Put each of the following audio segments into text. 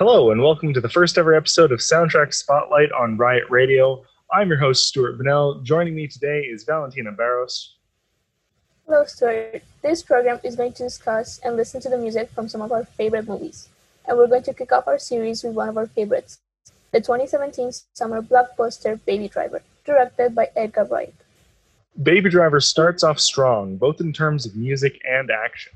Hello, and welcome to the first ever episode of Soundtrack Spotlight on Riot Radio. I'm your host, Stuart Bennell. Joining me today is Valentina Barros. Hello, Stuart. This program is going to discuss and listen to the music from some of our favorite movies. And we're going to kick off our series with one of our favorites, the 2017 summer blockbuster Baby Driver, directed by Edgar Wright. Baby Driver starts off strong, both in terms of music and action.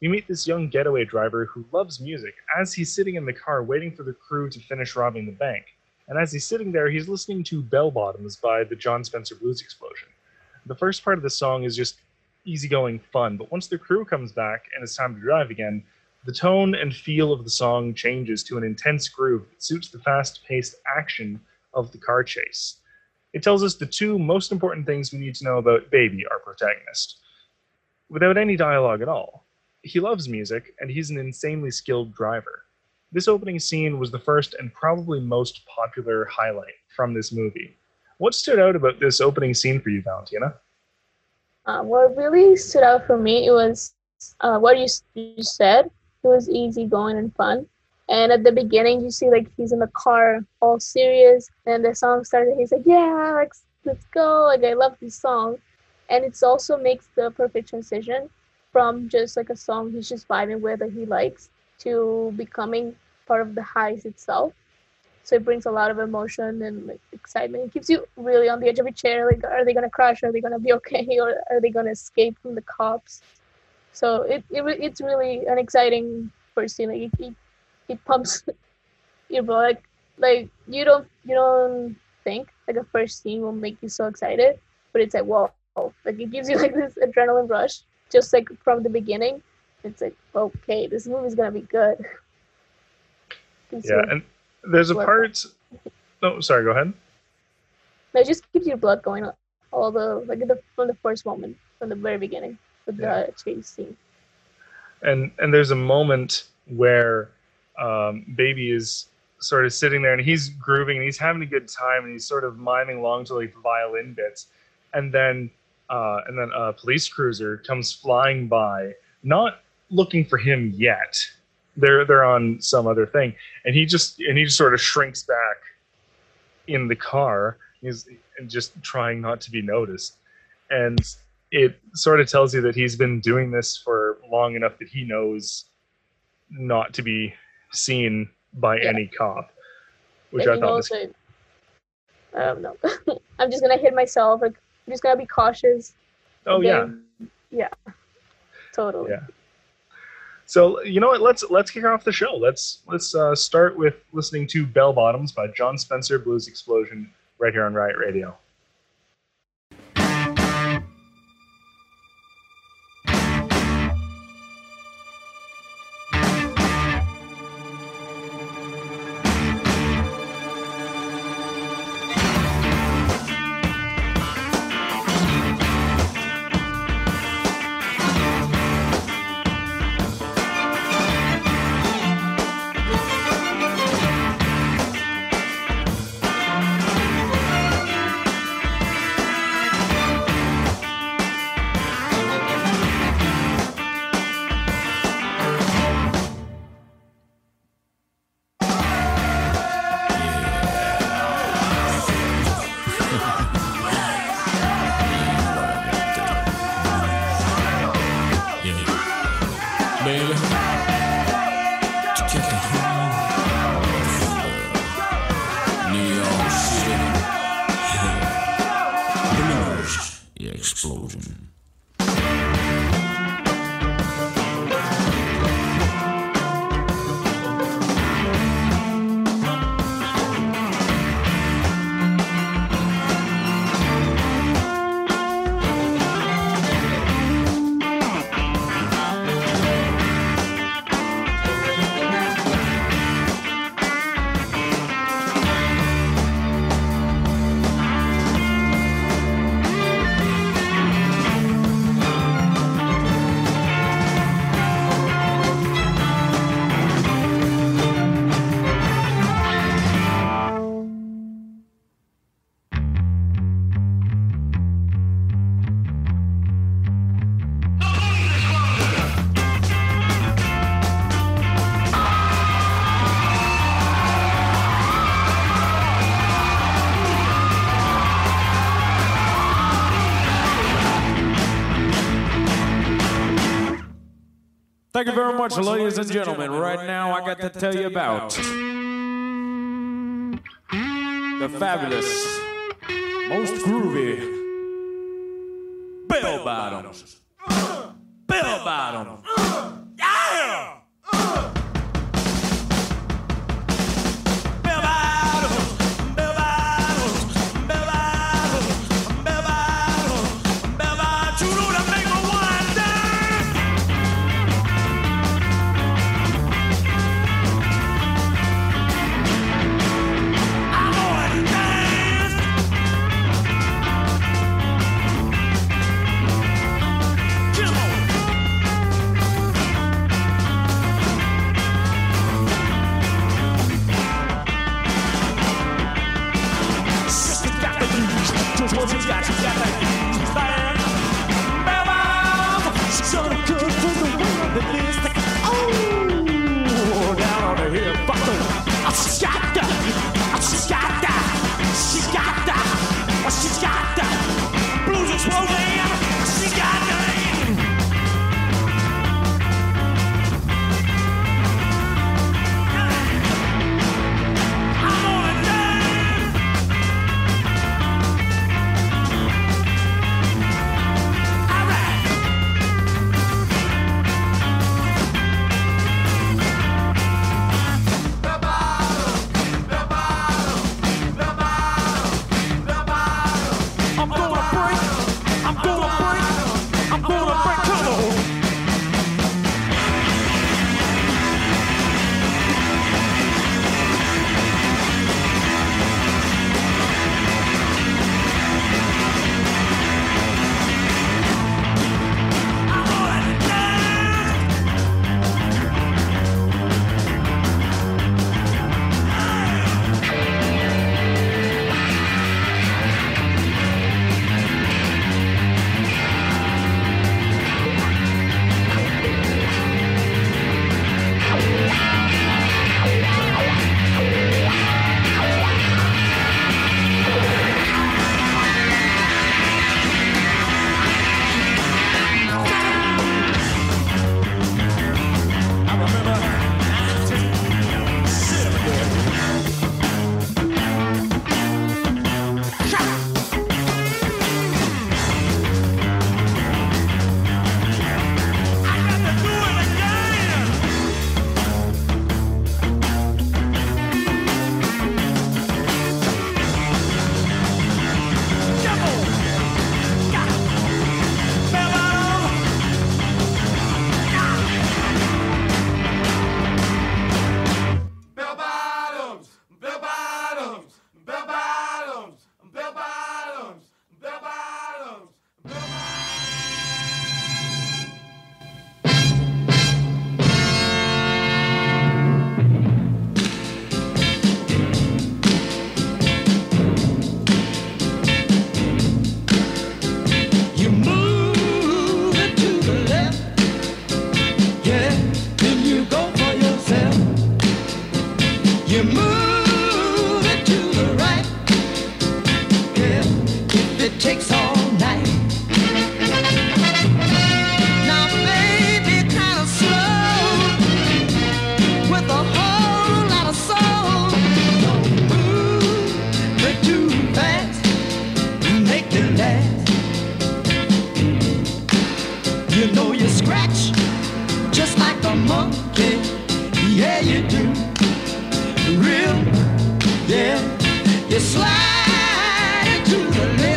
We meet this young getaway driver who loves music as he's sitting in the car waiting for the crew to finish robbing the bank. And as he's sitting there, he's listening to Bell Bottoms by the Jon Spencer Blues Explosion. The first part of the song is just easygoing fun, but once the crew comes back and it's time to drive again, the tone and feel of the song changes to an intense groove that suits the fast paced action of the car chase. It tells us the two most important things we need to know about Baby, our protagonist, without any dialogue at all. He loves music, and he's an insanely skilled driver. This opening scene was the first and probably most popular highlight from this movie. What stood out about this opening scene for you, Valentina? Uh, what really stood out for me it was uh, what you, you said. It was easy going and fun. And at the beginning, you see like he's in the car, all serious, and the song started. He's like, "Yeah, let's go!" Like I love this song, and it also makes the perfect transition from just like a song he's just vibing with that he likes to becoming part of the heist itself. So it brings a lot of emotion and like excitement. It keeps you really on the edge of your chair. Like, are they gonna crash? Are they gonna be okay? Or are they gonna escape from the cops? So it, it it's really an exciting first scene. Like it, it, it pumps your blood. Like, like you don't you don't think like a first scene will make you so excited, but it's like whoa, like it gives you like this adrenaline rush just like from the beginning. It's like okay, this movie's gonna be good. yeah, and there's a part. Oh, sorry. Go ahead. No, it just keeps your blood going all the like the from the first moment from the very beginning with yeah. the chase scene. And and there's a moment where um, Baby is sort of sitting there and he's grooving and he's having a good time and he's sort of miming along to like the violin bits, and then uh, and then a police cruiser comes flying by, not looking for him yet, they're they're on some other thing, and he just and he just sort of shrinks back in the car. He's just trying not to be noticed, and it sort of tells you that he's been doing this for long enough that he knows not to be seen by yeah. any cop, which and I thought was. I don't know. I'm just gonna hit myself. Like, I'm just gotta be cautious. Oh yeah. Yeah. Totally. Yeah. So you know what? Let's let's kick off the show. Let's let's uh, start with listening to "Bell Bottoms" by Jon Spencer Blues Explosion right here on Riot Radio. you very much, ladies and gentlemen. Right now, I got to tell you about the fabulous, most groovy Bell Bottoms. Bell Bottoms. yeah, you slide into the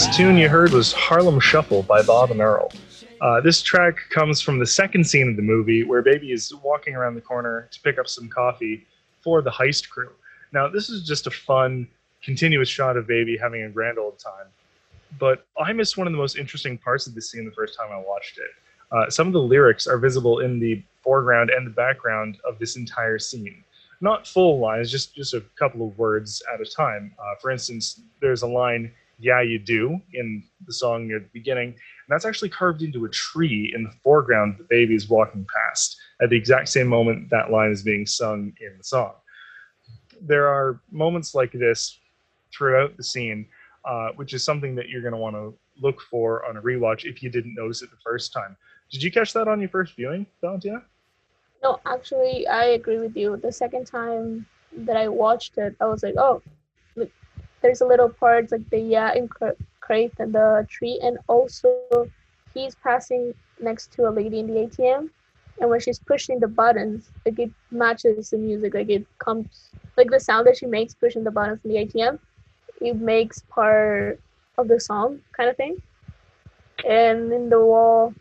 last tune you heard was Harlem Shuffle by Bob and Earl. Uh, this track comes from the second scene of the movie where Baby is walking around the corner to pick up some coffee for the heist crew. Now, this is just a fun, continuous shot of Baby having a grand old time. But I missed one of the most interesting parts of this scene the first time I watched it. Uh, some of the lyrics are visible in the foreground and the background of this entire scene. Not full lines, just just a couple of words at a time. Uh, for instance, there's a line "Yeah, you do" in the song near the beginning, and that's actually carved into a tree in the foreground. The baby is walking past at the exact same moment that line is being sung in the song. There are moments like this throughout the scene, uh, which is something that you're going to want to look for on a rewatch if you didn't notice it the first time. Did you catch that on your first viewing, Valentina? No, actually, I agree with you. The second time that I watched it, I was like, oh, there's a little part like the yeah in cra- crate and the tree, and also he's passing next to a lady in the ATM, and when she's pushing the buttons, like it matches the music, like it comes like the sound that she makes pushing the buttons in the ATM, it makes part of the song kind of thing. And in the wall,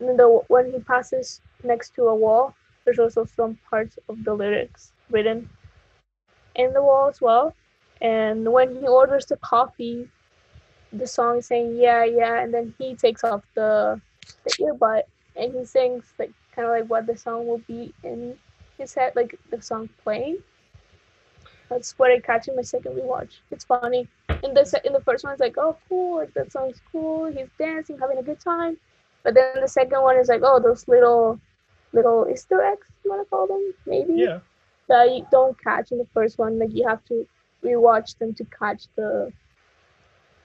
in the when he passes next to a wall, there's also some parts of the lyrics written in the wall as well. And when he orders the coffee, the song is saying yeah, yeah, and then he takes off the the earbud and he sings like kind of like what the song will be in his head, like the song playing. That's what I catch in my second rewatch. It's funny. In the in the first one, it's like, oh, cool, like that song's cool. He's dancing, having a good time. But then the second one is like, oh, those little little Easter eggs, you want to call them, maybe Yeah. that you don't catch in the first one. Like you have to rewatch them to catch the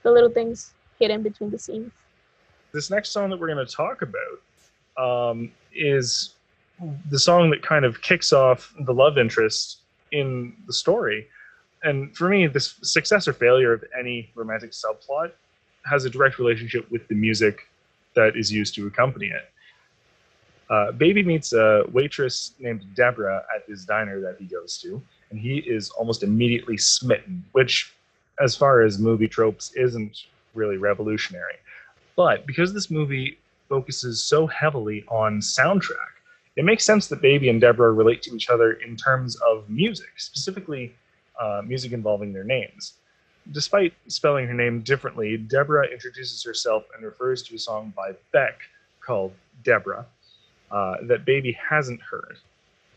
the little things hidden between the scenes. This next song that we're going to talk about um, is the song that kind of kicks off the love interest in the story. And for me, this success or failure of any romantic subplot has a direct relationship with the music that is used to accompany it. Uh, Baby meets a waitress named Deborah at this diner that he goes to, and he is almost immediately smitten, which, as far as movie tropes, isn't really revolutionary. But because this movie focuses so heavily on soundtrack, it makes sense that Baby and Deborah relate to each other in terms of music, specifically uh, music involving their names. Despite spelling her name differently, Deborah introduces herself and refers to a song by Beck called Debra uh, that Baby hasn't heard.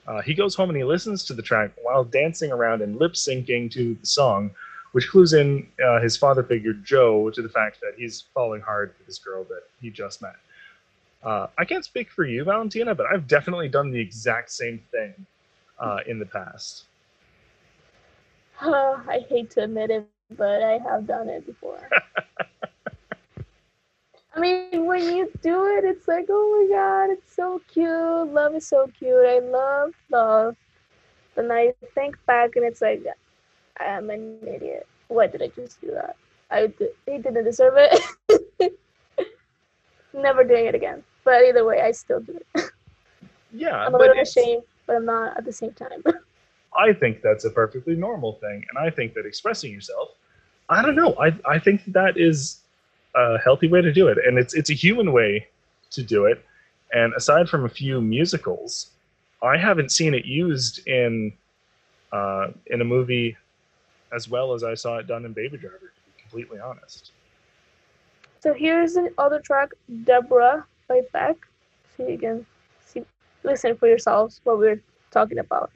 Uh, he goes home and he listens to the track while dancing around and lip syncing to the song, which clues in uh, his father figure Joe to the fact that he's falling hard for this girl that he just met. Uh, I can't speak for you, Valentina, but I've definitely done the exact same thing uh, in the past. I hate to admit it, but I have done it before. I mean, when you do it, it's like, oh my god, it's so cute. Love is so cute. I love love. And I think back and it's like, I am an idiot. Why did I just do that? I d- he didn't deserve it. Never doing it again. But either way, I still do it. Yeah, I'm a little ashamed, but I'm not at the same time. I think that's a perfectly normal thing, and I think that expressing yourself, I don't know, I I think that is a healthy way to do it, and it's it's a human way to do it. And aside from a few musicals, I haven't seen it used in uh, in a movie as well as I saw it done in Baby Driver. To be completely honest. So here's the other track, Debra by Beck. So you see, listen for yourselves what we're talking about.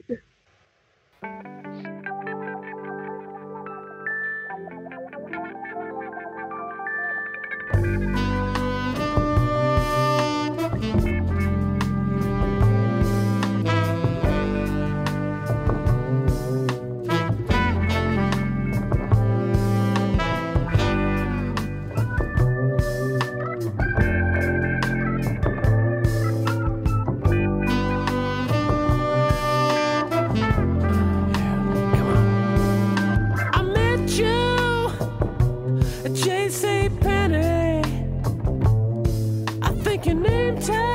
your name tag.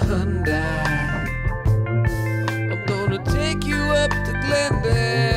Hyundai. I'm gonna take you up to Glendale.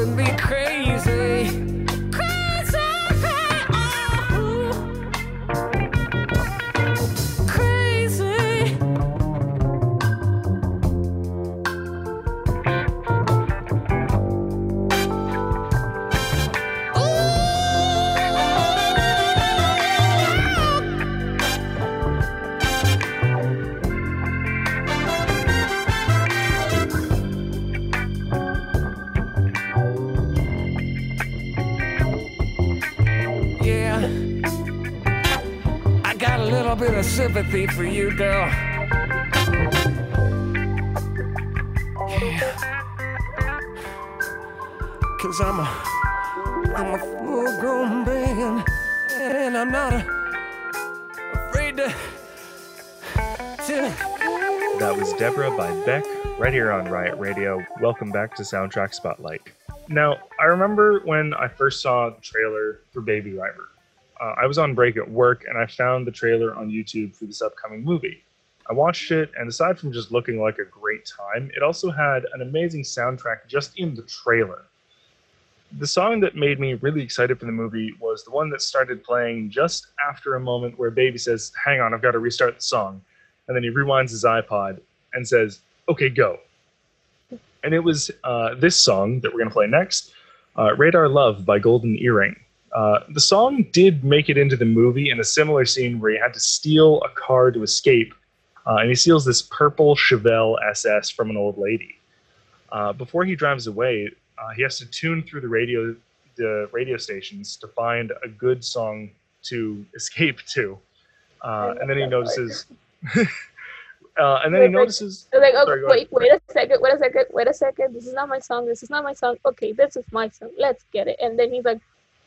driving me crazy. Cause I'm a, I'm a full grown man. And I'm not a, afraid to, to. That was Debra by Beck, right here on Riot Radio. Welcome back to Soundtrack Spotlight. Now, I remember when I first saw the trailer for Baby Driver. Uh, I was on break at work and I found the trailer on YouTube for this upcoming movie. I watched it, and aside from just looking like a great time, it also had an amazing soundtrack just in the trailer the song that made me really excited for the movie was the one that started playing just after a moment where Baby says, Hang on, I've got to restart the song. And then he rewinds his iPod and says, Okay, go. And it was uh, this song that we're going to play next uh, Radar Love by Golden Earring. Uh, the song did make it into the movie in a similar scene where he had to steal a car to escape, uh, and he steals this purple Chevelle SS from an old lady. Uh, before he drives away, uh, he has to tune through the radio the radio stations to find a good song to escape to. Uh, and then he notices. uh, and then he Wait, wait. notices. Like, oh, Sorry, wait, wait a second, wait a second, wait a second. This is not my song. This is not my song. Okay, this is my song. Let's get it. And then he's like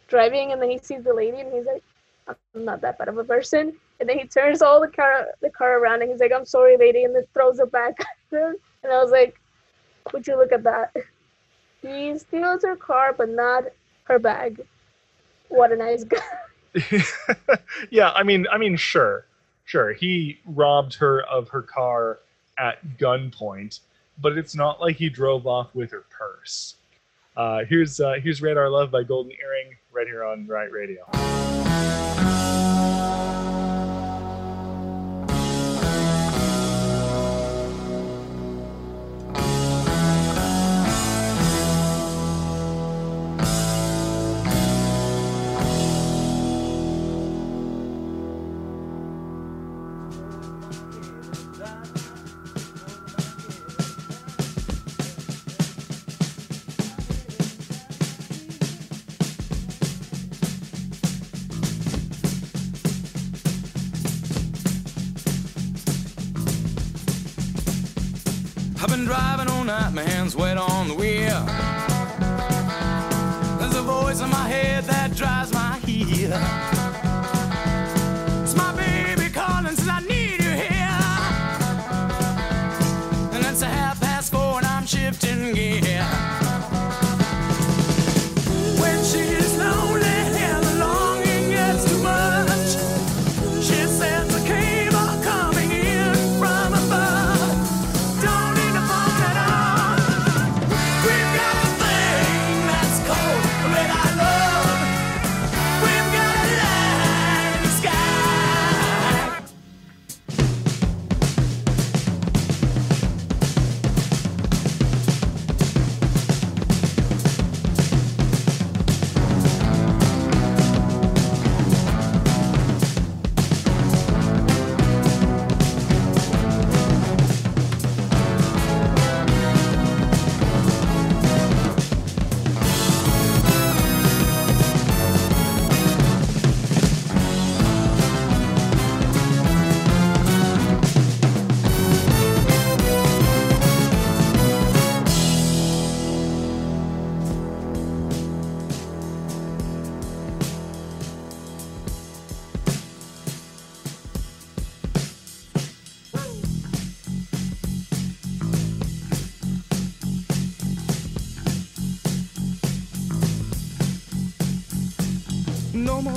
driving, and then he sees the lady, and he's like, I'm not that bad of a person. And then he turns all the car the car around, and he's like, I'm sorry, lady, and then throws it back. and I was like, would you look at that? He steals her car, but not her bag. What a nice guy. yeah, I mean, I mean, sure, sure. He robbed her of her car at gunpoint, but it's not like he drove off with her purse. Uh, here's uh, here's Radar Love by Golden Earring right here on Riot Radio.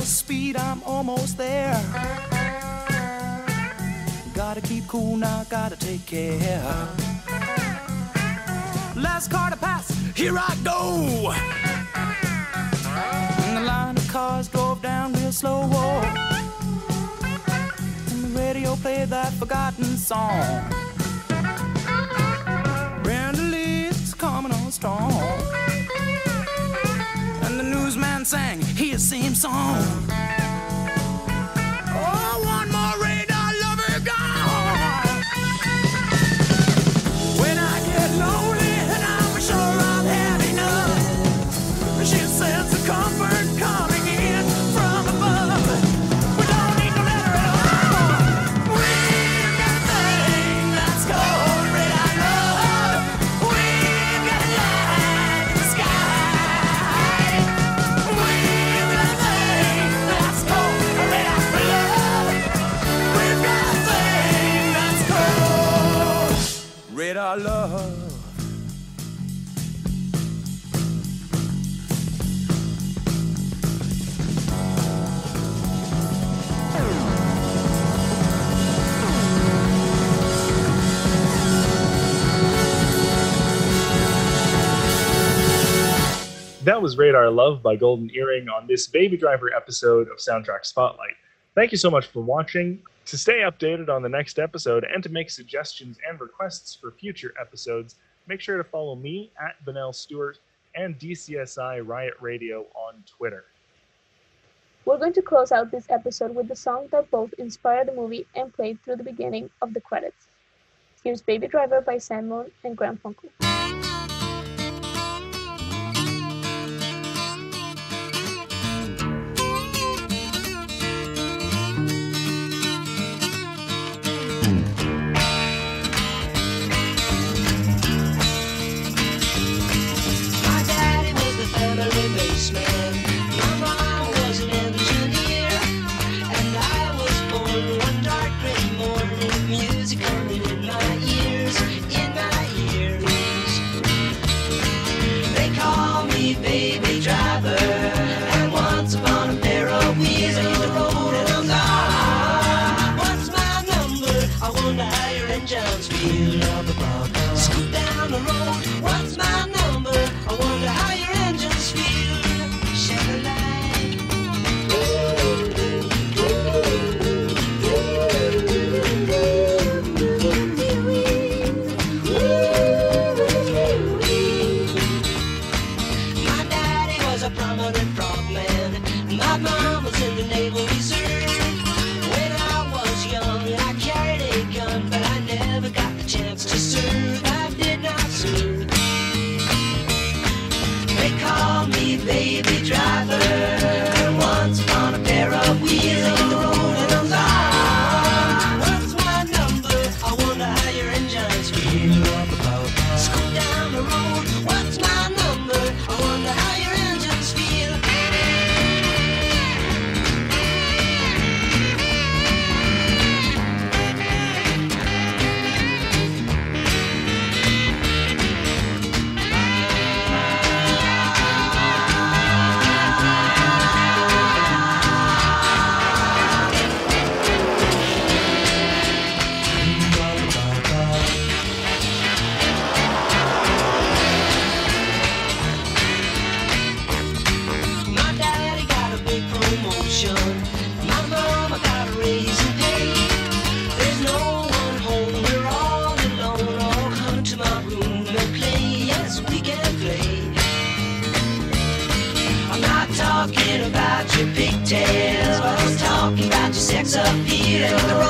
Speed, I'm almost there. Gotta keep cool now, gotta take care. Last car to pass, here I go. And the line of cars drove down real slow. And the radio played that forgotten song. Brenda Lee's coming on strong. Sang his same song. Was Radar Love by Golden Earring on this Baby Driver episode of Soundtrack Spotlight. Thank you so much for watching. To stay updated on the next episode and to make suggestions and requests for future episodes, make sure to follow me at Bennell Stuart and DCSI Riot Radio on Twitter. We're going to close out this episode with the song that both inspired the movie and played through the beginning of the credits. Here's Baby Driver by Sandmoon and Graham Funkel. Baby your pigtails, but I'm talking about your sex appeal